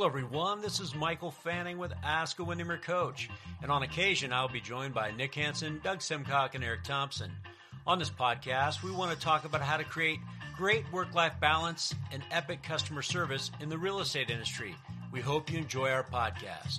Hello, everyone. This is Michael Fanning with Ask a Windermere Coach. And on occasion, I'll be joined by Nick Hansen, Doug Simcock, and Eric Thompson. On this podcast, we want to talk about how to create great work life balance and epic customer service in the real estate industry. We hope you enjoy our podcast.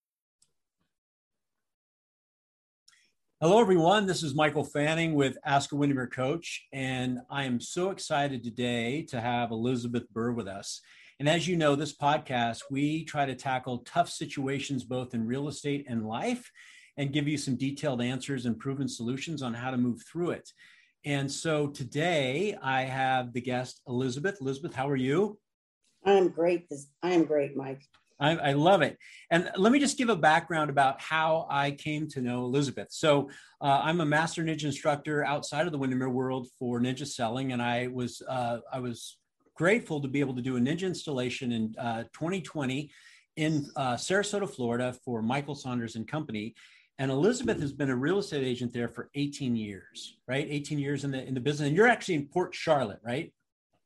Hello, everyone. This is Michael Fanning with Ask a Windermere Coach, and I am so excited today to have Elizabeth Burr with us. And as you know, this podcast, we try to tackle tough situations both in real estate and life and give you some detailed answers and proven solutions on how to move through it. And so today I have the guest, Elizabeth. Elizabeth, how are you? I am great. I am great, Mike. I, I, love it. And let me just give a background about how I came to know Elizabeth. So uh, I'm a master ninja instructor outside of the Windermere world for ninja selling, and I was uh, I was grateful to be able to do a ninja installation in uh, 2020 in uh, Sarasota, Florida, for Michael Saunders and Company. And Elizabeth has been a real estate agent there for 18 years, right? 18 years in the in the business, and you're actually in Port Charlotte, right?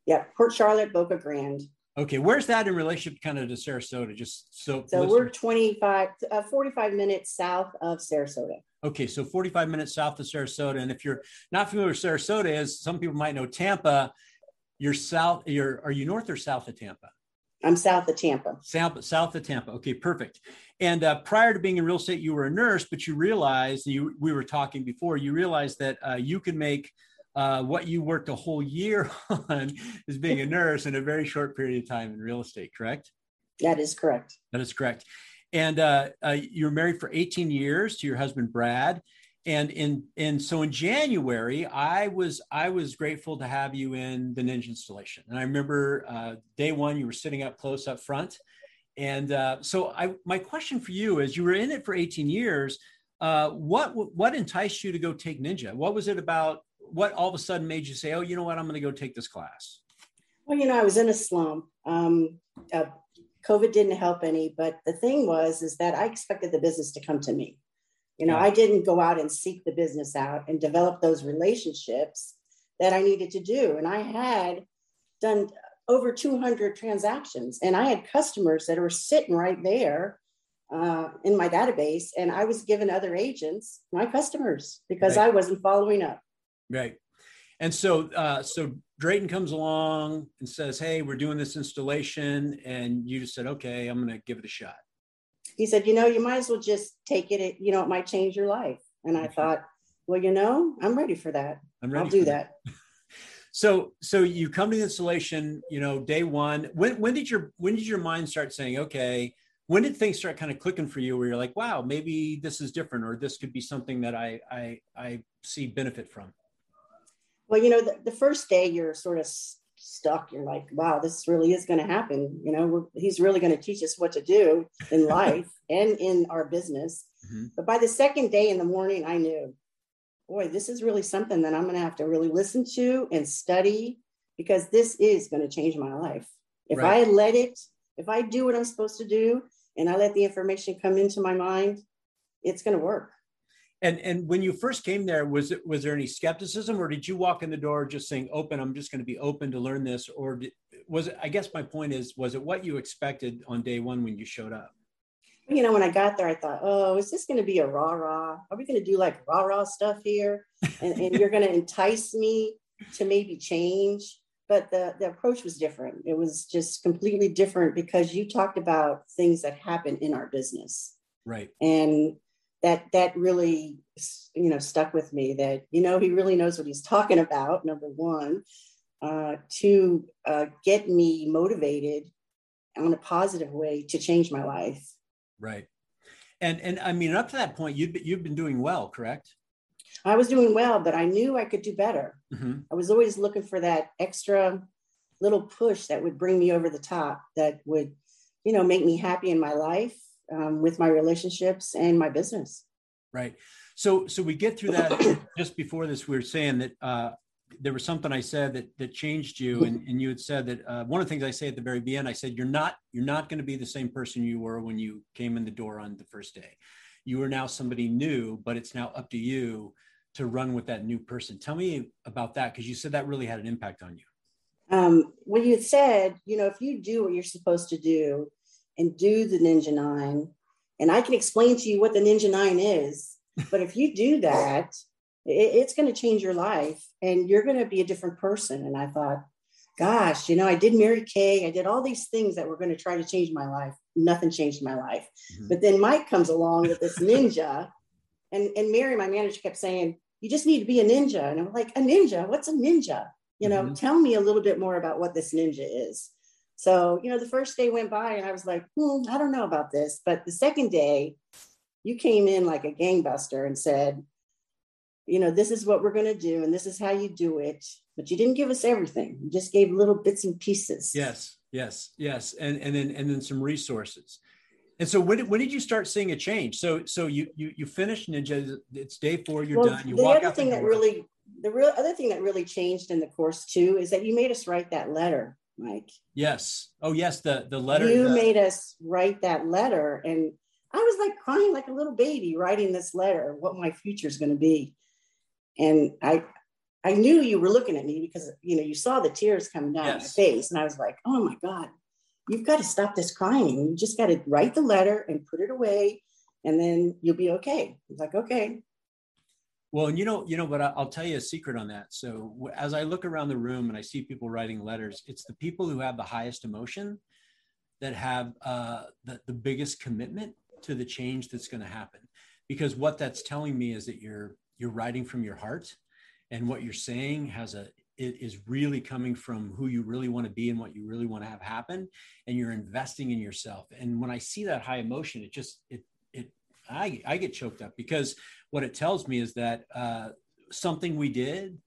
Yeah, Port Charlotte, Boca Grande. Okay, where's that in relationship kind of to Sarasota? Just so So we're 25 uh, 45 minutes south of Sarasota. Okay, so 45 minutes south of Sarasota and if you're not familiar with Sarasota as some people might know Tampa, you're south you're are you north or south of Tampa? I'm south of Tampa. South, south of Tampa. Okay, perfect. And uh, prior to being in real estate, you were a nurse, but you realized you we were talking before. You realized that uh, you can make uh, what you worked a whole year on is being a nurse in a very short period of time in real estate, correct? That is correct. That is correct. And uh, uh, you're married for 18 years to your husband, Brad. And in and so in January, I was I was grateful to have you in the Ninja installation. And I remember uh, day one, you were sitting up close up front. And uh, so I my question for you is, you were in it for 18 years. Uh, what what enticed you to go take Ninja? What was it about what all of a sudden made you say, oh, you know what, I'm going to go take this class? Well, you know, I was in a slump. Um, uh, COVID didn't help any, but the thing was, is that I expected the business to come to me. You know, yeah. I didn't go out and seek the business out and develop those relationships that I needed to do. And I had done over 200 transactions, and I had customers that were sitting right there uh, in my database, and I was giving other agents my customers because right. I wasn't following up. Right. And so, uh, so Drayton comes along and says, "Hey, we're doing this installation," and you just said, "Okay, I'm going to give it a shot." He said, "You know, you might as well just take it. You know, it might change your life." And I thought, "Well, you know, I'm ready for that. I'm ready I'll do that." that. so, so you come to the installation. You know, day one. When when did your when did your mind start saying, "Okay"? When did things start kind of clicking for you, where you're like, "Wow, maybe this is different, or this could be something that I I I see benefit from." Well, you know, the, the first day you're sort of stuck. You're like, wow, this really is going to happen. You know, he's really going to teach us what to do in life and in our business. Mm-hmm. But by the second day in the morning, I knew, boy, this is really something that I'm going to have to really listen to and study because this is going to change my life. If right. I let it, if I do what I'm supposed to do and I let the information come into my mind, it's going to work. And and when you first came there, was it was there any skepticism, or did you walk in the door just saying open? I'm just going to be open to learn this, or did, was it? I guess my point is, was it what you expected on day one when you showed up? You know, when I got there, I thought, oh, is this going to be a rah rah? Are we going to do like rah rah stuff here? And, and you're going to entice me to maybe change? But the, the approach was different. It was just completely different because you talked about things that happen in our business. Right. And that that really you know stuck with me that you know he really knows what he's talking about number one uh, to uh, get me motivated on a positive way to change my life. Right. And and I mean, up to that point, you've you've been doing well, correct? I was doing well, but I knew I could do better. Mm-hmm. I was always looking for that extra little push that would bring me over the top, that would, you know, make me happy in my life, um, with my relationships and my business. Right. So so we get through that just before this. We were saying that uh, there was something I said that that changed you, and, and you had said that uh, one of the things I say at the very end, I said you're not you're not going to be the same person you were when you came in the door on the first day. You are now somebody new, but it's now up to you to run with that new person. Tell me about that because you said that really had an impact on you. Um, when you said, you know, if you do what you're supposed to do and do the Ninja Nine, and I can explain to you what the Ninja Nine is, but if you do that, it's going to change your life and you're going to be a different person. And I thought, gosh, you know, I did Mary Kay, I did all these things that were going to try to change my life. Nothing changed my life. Mm-hmm. But then Mike comes along with this ninja. And, and Mary, my manager, kept saying, You just need to be a ninja. And I'm like, A ninja? What's a ninja? You know, mm-hmm. tell me a little bit more about what this ninja is. So, you know, the first day went by and I was like, hmm, I don't know about this. But the second day, you came in like a gangbuster and said, you know, this is what we're going to do and this is how you do it. But you didn't give us everything. You just gave little bits and pieces. Yes, yes, yes. And and then and then some resources. And so when did, when did you start seeing a change? So so you you you finished Ninja. It's day four. You're well, done. You the other thing that really the real other thing that really changed in the course too is that you made us write that letter, Mike. Yes. Oh yes. The the letter. You the, made us write that letter, and I was like crying like a little baby writing this letter. What my future is going to be and I I knew you were looking at me because you know you saw the tears coming down yes. my face, and I was like, oh my god, you've got to stop this crying. You just got to write the letter and put it away, and then you'll be okay. He's like, okay. Well, and you know, you know, but I'll tell you a secret on that. So as I look around the room and I see people writing letters, it's the people who have the highest emotion that have uh, the, the biggest commitment to the change that's going to happen. Because what that's telling me is that you're you're writing from your heart and what you're saying has a it is really coming from who you really want to be and what you really want to have happen and you're investing in yourself and when i see that high emotion it just it it i i get choked up because what it tells me is that uh, something we did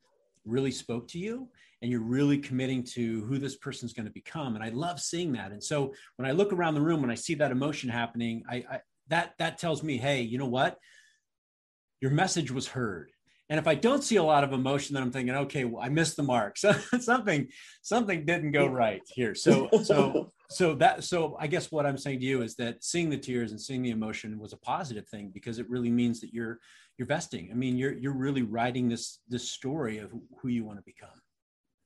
really spoke to you and you're really committing to who this person's going to become. And i love seeing that. And so when i look around the room when i see that emotion happening i, I that that tells me hey you know what? Your message was heard. And if i don't see a lot of emotion then i'm thinking okay well, i missed the mark. So something something didn't go right here. So so so that so i guess what i'm saying to you is that seeing the tears and seeing the emotion was a positive thing because it really means that you're you're vesting i mean you're you're really writing this this story of who you want to become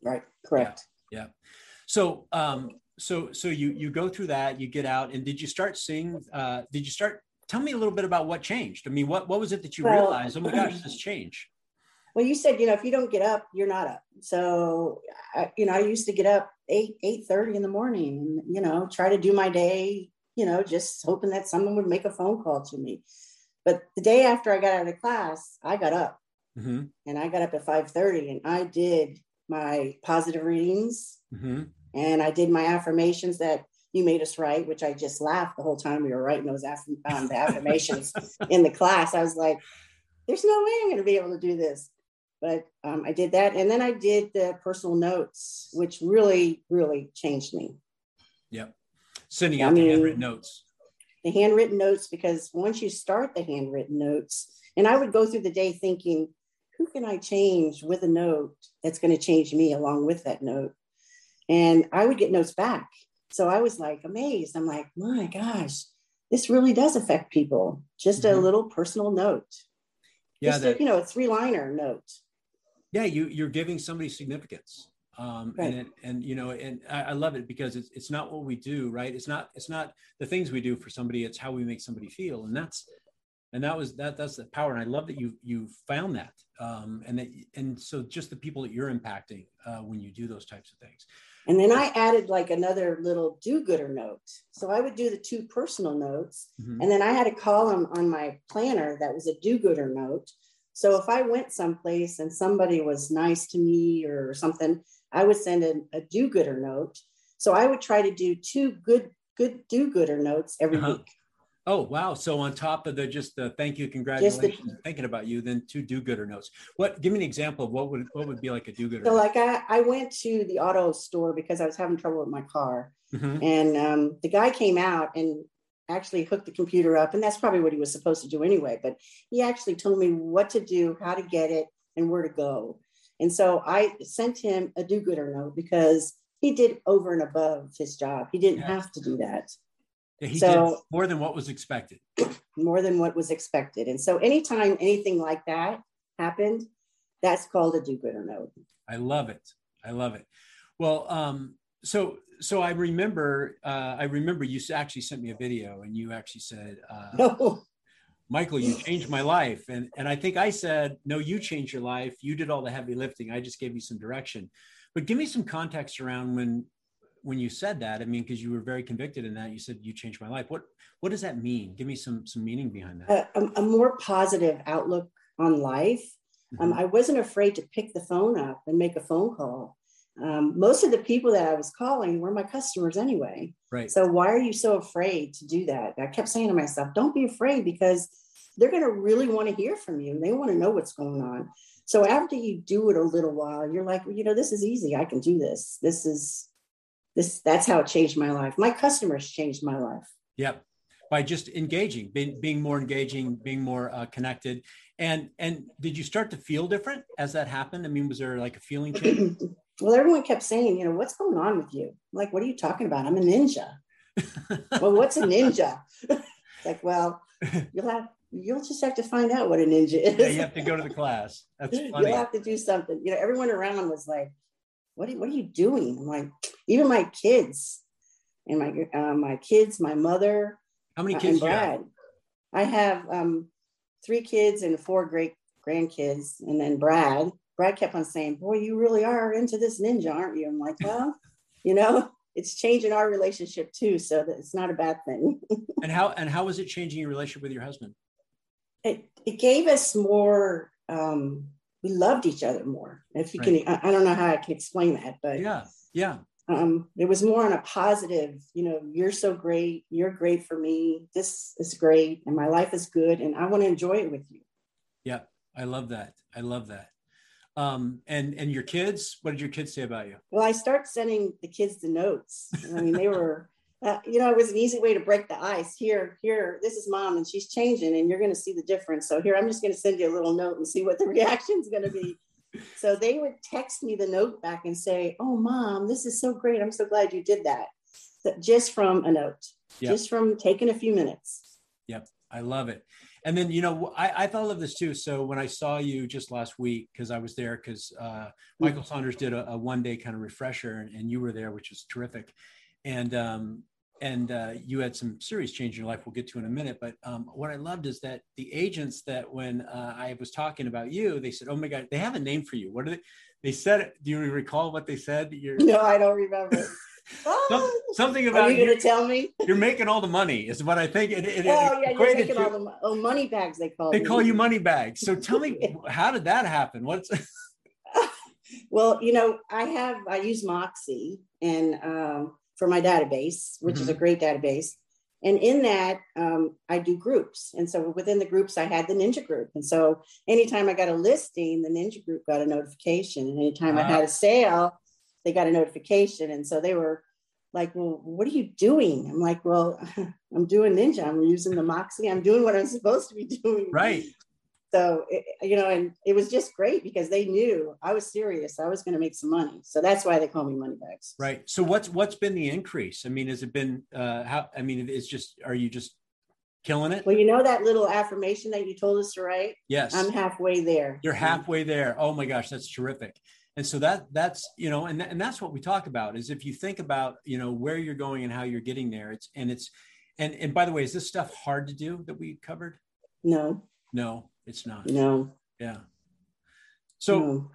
right correct yeah, yeah. so um so so you you go through that you get out and did you start seeing uh did you start tell me a little bit about what changed. I mean, what what was it that you well, realized? Oh my gosh, this changed. Well, you said you know if you don't get up, you're not up. So I, you know, I used to get up eight eight thirty in the morning, and you know, try to do my day. You know, just hoping that someone would make a phone call to me. But the day after I got out of class, I got up, mm-hmm. and I got up at five thirty, and I did my positive readings, mm-hmm. and I did my affirmations that you made us write, which I just laughed the whole time we were writing those aff- um, the affirmations in the class. I was like, there's no way I'm going to be able to do this. But um, I did that. And then I did the personal notes, which really, really changed me. Yep. Sending out I mean, the handwritten notes. The handwritten notes, because once you start the handwritten notes, and I would go through the day thinking, who can I change with a note that's going to change me along with that note? And I would get notes back so I was like amazed. I'm like, my gosh, this really does affect people. Just mm-hmm. a little personal note. Yeah, Just that, a, you know, a three liner note. Yeah, you you're giving somebody significance. Um, right. and and you know, and I, I love it because it's it's not what we do, right? It's not it's not the things we do for somebody. It's how we make somebody feel, and that's and that was that that's the power and i love that you you found that um, and that and so just the people that you're impacting uh, when you do those types of things and then I added like another little do gooder note. So I would do the two personal notes. Mm-hmm. And then I had a column on my planner that was a do gooder note. So if I went someplace and somebody was nice to me or something, I would send a, a do gooder note. So I would try to do two good, good do-gooder notes every uh-huh. week. Oh wow! So on top of the just the thank you, congratulations, the, thinking about you, then two do-gooder notes. What? Give me an example of what would what would be like a do-gooder. So like I I went to the auto store because I was having trouble with my car, mm-hmm. and um, the guy came out and actually hooked the computer up, and that's probably what he was supposed to do anyway. But he actually told me what to do, how to get it, and where to go. And so I sent him a do-gooder note because he did over and above his job. He didn't have to do that. Yeah, he so, did more than what was expected. More than what was expected. And so anytime anything like that happened, that's called a do-gooder note. I love it. I love it. Well, um, so so I remember uh, I remember you actually sent me a video and you actually said, uh, no. Michael, you changed my life. And and I think I said, no, you changed your life. You did all the heavy lifting. I just gave you some direction. But give me some context around when when you said that, I mean, because you were very convicted in that, you said you changed my life. What what does that mean? Give me some some meaning behind that. A, a more positive outlook on life. Um, mm-hmm. Um, I wasn't afraid to pick the phone up and make a phone call. Um, most of the people that I was calling were my customers anyway. Right. So why are you so afraid to do that? I kept saying to myself, don't be afraid because they're going to really want to hear from you. They want to know what's going on. So after you do it a little while, you're like, well, you know, this is easy. I can do this. This is this that's how it changed my life my customers changed my life yep by just engaging being, being more engaging being more uh, connected and and did you start to feel different as that happened i mean was there like a feeling change well everyone kept saying you know what's going on with you I'm like what are you talking about i'm a ninja well what's a ninja like well you'll have you'll just have to find out what a ninja is yeah, you have to go to the class that's funny. you'll have to do something you know everyone around was like what are, what are you doing? I'm like, even my kids and my, uh, my kids, my mother. How many uh, kids? Uh, Brad. I have um, three kids and four great grandkids. And then Brad, Brad kept on saying, boy, you really are into this ninja, aren't you? I'm like, well, you know, it's changing our relationship too. So that it's not a bad thing. and how, and how was it changing your relationship with your husband? It, it gave us more, um, we loved each other more. If you right. can, I, I don't know how I can explain that, but yeah, yeah. Um, it was more on a positive, you know, you're so great, you're great for me, this is great, and my life is good, and I want to enjoy it with you. Yeah, I love that. I love that. Um, and and your kids, what did your kids say about you? Well, I start sending the kids the notes. I mean, they were uh, you know, it was an easy way to break the ice. Here, here, this is mom, and she's changing, and you're going to see the difference. So here, I'm just going to send you a little note and see what the reaction's going to be. so they would text me the note back and say, "Oh, mom, this is so great. I'm so glad you did that." just from a note, yep. just from taking a few minutes. Yep, I love it. And then you know, I, I thought of this too. So when I saw you just last week, because I was there, because uh, Michael Saunders did a, a one day kind of refresher, and, and you were there, which was terrific. And um, and uh, you had some serious change in your life we'll get to in a minute but um, what i loved is that the agents that when uh, i was talking about you they said oh my god they have a name for you what are they they said do you recall what they said You're, no i don't remember oh, something about are you going to tell me you're making all the money is what i think it, it, oh yeah you're making all the oh money bags they call it. they me. call you money bags so tell me how did that happen what's well you know i have i use Moxi and um, for my database, which mm-hmm. is a mm-hmm. great database. And in that, um, I do groups. And so within the groups, I had the Ninja group. And so anytime I got a listing, the Ninja group got a notification. And anytime. I had a sale, they got a notification. And so they were like, well, what are you doing? I'm like, well, I'm doing Ninja. I'm using the Moxi. I'm doing what I'm supposed to be doing. Right. So it, you know and it was just great because they knew i was serious. I was going to make some money. So that's why they call me money bags right. So what's what's been the increase? I mean has it been uh how i mean it's just are you just killing it? Well you know that little affirmation that you told us to write? Yes. I'm halfway there. You're halfway there. Oh my gosh that's terrific and so that that's you know and, and that's what we talk about is if you think about you know where you're going and how you're getting there it's and it's and and by the way is this stuff hard to do that we covered no no it's not. No. Yeah. So, no.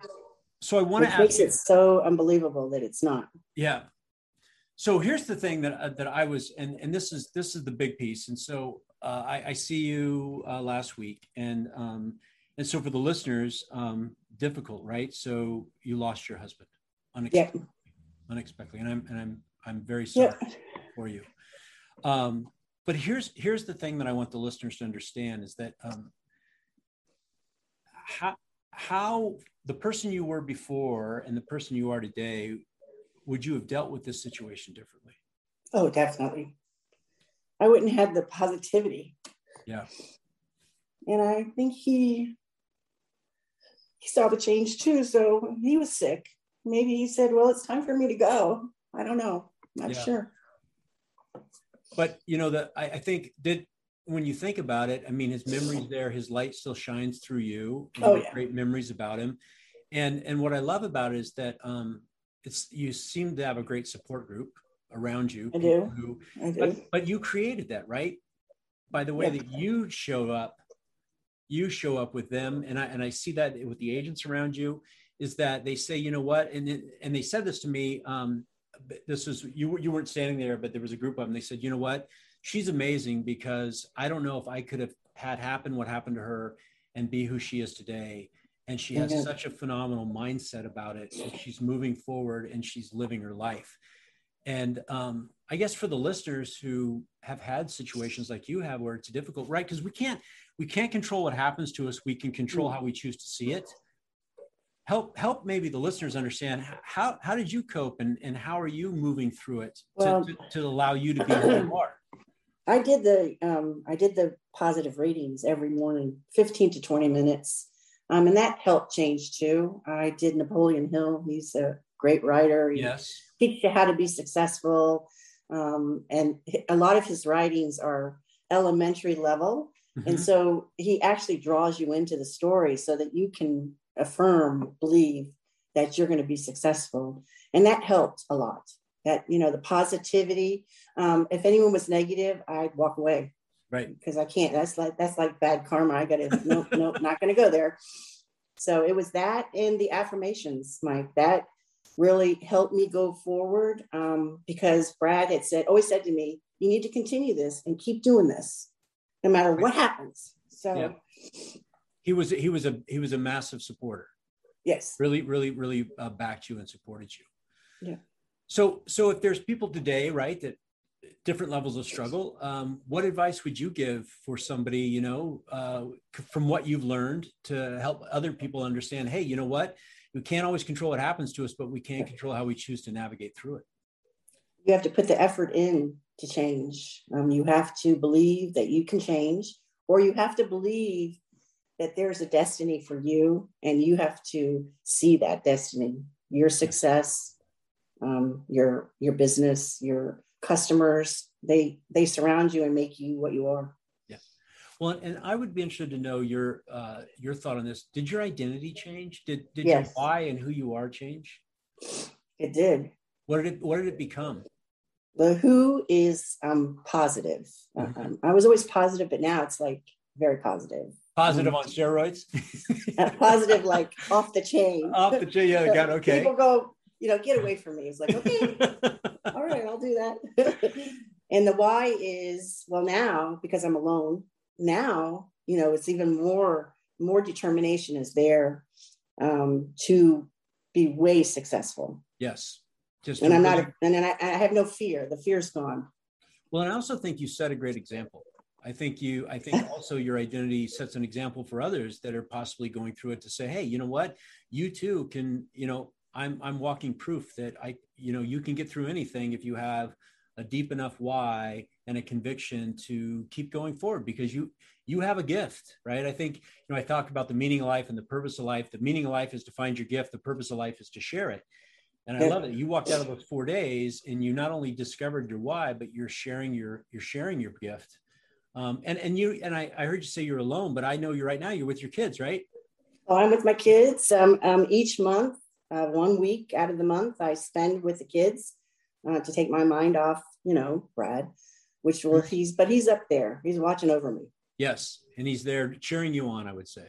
so I want to ask. Makes it so unbelievable that it's not. Yeah. So here's the thing that uh, that I was, and and this is this is the big piece. And so uh, I, I see you uh, last week, and um, and so for the listeners, um, difficult, right? So you lost your husband unexpectedly, yeah. unexpectedly, and I'm and I'm I'm very sorry Yeah. for you. Um, but here's here's the thing that I want the listeners to understand is that um, how how the person you were before and the person you are today would you have dealt with this situation differently? Oh, definitely. I wouldn't have the positivity. Yeah. And I think he he saw the change too. So he was sick. Maybe he said, Well, it's time for me to go. I don't know. Not Yeah. sure. But you know that I, I think that when you think about it, I mean, his memories there, his light still shines through you. You Oh, yeah. great memories about him, and and what I love about it is that um, it's you seem to have a great support group around you. I do. Who, I do. but but you created that, right? By the way Yeah. that you show up, you show up with them, and I and I see that with the agents around you, is that they say, you know what, and it- and they said this to me. Um, this was you were- you weren't standing there, but there was a group of them. They said, you know what, she's amazing because I don't know if I could have had happen what happened to her and be who she is today. And she has Mhm. such a phenomenal mindset about it. So she's moving forward and she's living her life. And um, I guess for the listeners who have had situations like you have, where it's difficult, right? Because we can't we can't control what happens to us. We can control how we choose to see it. Help help maybe the listeners understand how how did you cope and and how are you moving through it to, Well- to, to allow you to be who you are. I did the um, I did the positive readings every morning, 15 to 20 minutes. Um, and that helped change too. I did Napoleon Hill. He's a great writer. He Yes. Teaches you how to be successful. Um, and a lot of his writings are elementary level. And Mhm. so he actually draws you into the story so that you can affirm, believe that you're going to be successful. And that helped a lot. That, you know, the positivity. Um, if anyone was negative, I'd walk away Right. because I can't. That's like that's like bad karma. I gotta nope, nope, not gonna go there. So it was that and the affirmations, Mike. That really helped me go forward um, because Brad had said, always said to me, "You need to continue this and keep doing this, no matter what happens." So Yeah. He was he was a he was a massive supporter. yes, Really, really, really uh, backed you and supported you. Yeah. So so if there's people today, right, that different levels of struggle, um, what advice would you give for somebody, you know, uh, from what you've learned to help other people understand? Hey, you know what? We can't always control what happens to us, but we can control how we choose to navigate through it. you have to put the effort in to change. Um, you have to believe that you can change, or you have to believe that there's a destiny for you, and you have to see that destiny, your success, um, your your business, your customers. They they surround you and make you what you are. Well, and I would be interested to know your uh, your thought on this. Did your identity change? Did did Yes. your why and who you are change? It did. What did it What did it become? The who is um, positive. Mhm. Um, I was always positive, but now it's like very positive. Positive Um, on steroids. Uh, positive, like off the chain. Off the chain. Yeah, got okay. People go, you know, get away from me. It's like, okay, all right, I'll do that. and the why is, well, now because I'm alone, now, you know, it's even more, more determination is there um, to be way successful. yes. Just And I'm not, and then I, I have no fear. The fear's gone. well, and I also think you set a great example. I think you. I think also your identity sets an example for others that are possibly going through it to say, hey, you know what? You too can. You know, I'm I'm walking proof that I. You know, you can get through anything if you have a deep enough why and a conviction to keep going forward because you you have a gift right? I think you know i talked about the meaning of life and the purpose of life. The meaning of life is to find your gift. The purpose of life is to share it. And i love it. You walked out of those four days and you not only discovered your why but you're sharing your you're sharing your gift. Um, and and you and I, I heard you say you're alone but i know you're right now you're with your kids right? Oh, I'm with my kids. Um, um, each month, uh, one week out of the month, I spend with the kids uh, to take my mind off, you know, Brad, which will he's, but he's up there. He's watching over me. yes and he's there cheering you on i would say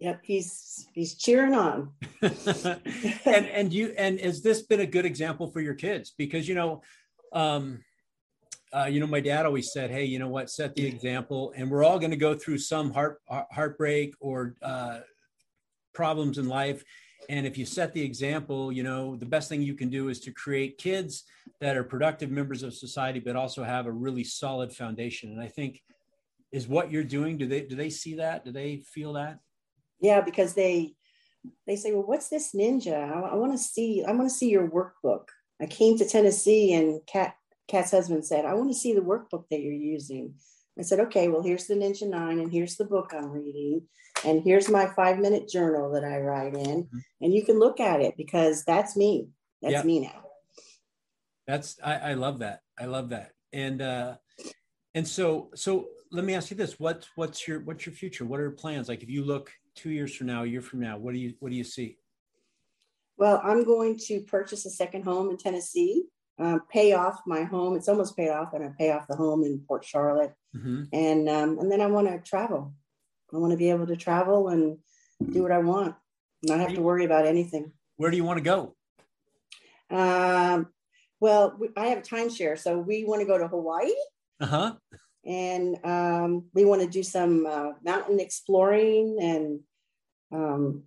Yep, he's he's cheering on. and and you and has this been a good example for your kids because you know um uh, you know my dad always said hey you know what set the example and we're all going to go through some heart heartbreak or uh problems in life and if you set the example you know the best thing you can do is to create kids that are productive members of society, but also have a really solid foundation. And I think is what you're doing. Do they do they see that? Do they feel that? Yeah, because they they say, well, what's this ninja? I, I want to see. I want to see your workbook. I came to Tennessee, and Kat Kat's husband said, I want to see the workbook that you're using. I said, okay, well, here's the Ninja Nine, and here's the book I'm reading, and here's my five minute journal that I write in, mm-hmm. and you can look at it because that's me. That's yep. me now. That's I, I love that. I love that. And uh, and so so let me ask you this: what what's your what's your future? What are plans? Like if you look two years from now, a year from now, what do you what do you see? Well, I'm going to purchase a second home in Tennessee um, pay off my home. It's almost paid off. And to pay off the home in Port Charlotte, mm-hmm. and um, and then I want to travel. I want to be able to travel and do what I want, not have to worry about anything. Where do you want to go? Um, well, we, I have a timeshare, so we want to go to Hawaii. Uh huh. And um, we want to do some uh, mountain exploring and um,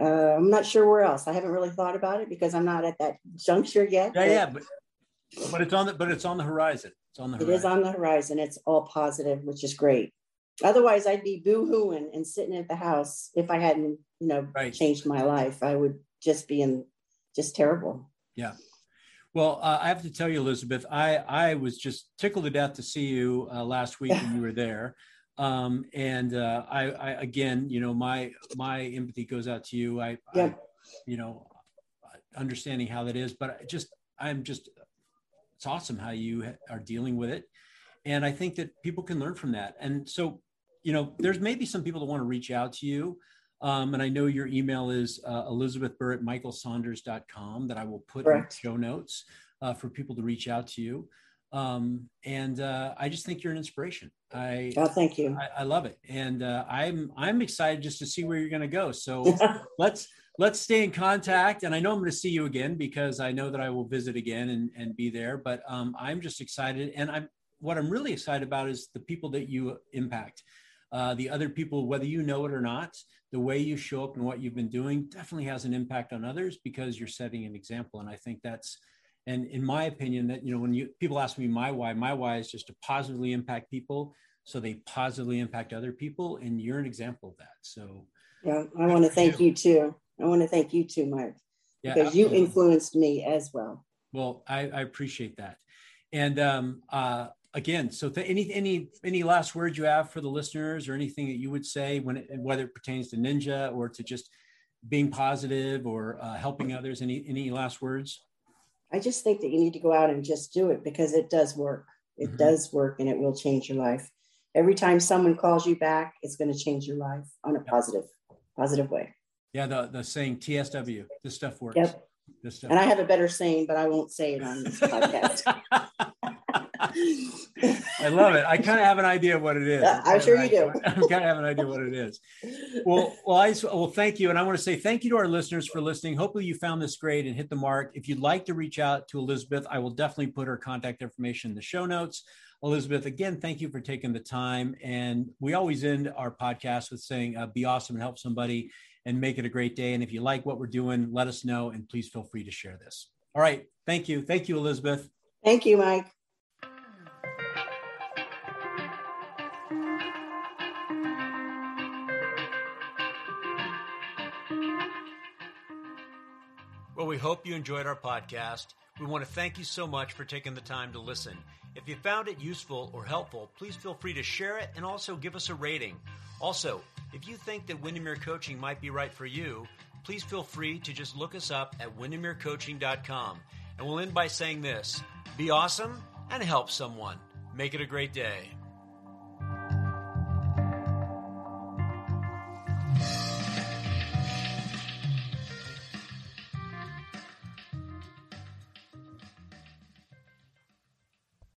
uh, I'm not sure where else. I haven't really thought about it because I'm not at that juncture yet. Yeah, but, yeah, but but it's on the but it's on the horizon. It's on the. Horizon. It is on the horizon. It's all positive, which is great. Otherwise, I'd be boo-hooing and sitting at the house if I hadn't, you know, right. changed my life. I would just be in just terrible. Yeah. Well, uh, I have to tell you, Elizabeth, I I was just tickled to death to see you uh, last week when you were there. Um, and uh, I, I, again, you know, my my empathy goes out to you. I, yeah. I, you know, understanding how that is, but I just I'm just it's awesome how you are dealing with it, and I think that people can learn from that. And so, you know, there's maybe some people that want to reach out to you. Um, and I know your email is uh, Elizabeth Burr at michaelsaunders.com that I will put Correct. in show notes uh, for people to reach out to you um, and uh, I just think you're an inspiration. I oh, thank you. I, I love it, and uh, I'm I'm excited just to see where you're going to go. So let's let's stay in contact. And I know I'm going to see you again because I know that I will visit again and, and be there. But um, I'm just excited, and I'm what I'm really excited about is the people that you impact. Uh, the other people, whether you know it or not, the way you show up and what you've been doing definitely has an impact on others because you're setting an example. And I think that's and in my opinion, that you know, when you people ask me my why, my why is just to positively impact people, so they positively impact other people, and you're an example of that. So yeah, I want to thank you. you too. I want to thank you too, Mike, yeah, because absolutely. you influenced me as well. Well, I, I appreciate that, and um, uh, again, so th- any any any last words you have for the listeners, or anything that you would say when it, whether it pertains to Ninja or to just being positive or uh, helping others? Any any last words? I just think that you need to go out and just do it because it does work. It mm-hmm. does work and it will change your life. Every time someone calls you back, it's going to change your life on a positive, positive way. Yeah, the, the saying TSW, this stuff works. Yep. This stuff and I have a better saying, but I won't say it on this podcast. I love it. I kind of have an idea of what it is. I'm sure you do. I kind of have an idea what it is. Well, well, I well, thank you, and I want to say thank you to our listeners for listening. Hopefully, you found this great and hit the mark. If you'd like to reach out to Elizabeth, I will definitely put her contact information in the show notes. Elizabeth, again, thank you for taking the time. And we always end our podcast with saying, uh, "Be awesome and help somebody." And make it a great day. And if you like what we're doing, let us know and please feel free to share this. All right. Thank you. Thank you, Elizabeth. Thank you, Mike. Well, we hope you enjoyed our podcast. We want to thank you so much for taking the time to listen. If you found it useful or helpful, please feel free to share it and also give us a rating. Also, if you think that Windermere Coaching might be right for you, please feel free to just look us up at windermerecoaching.com. And we'll end by saying this be awesome and help someone. Make it a great day.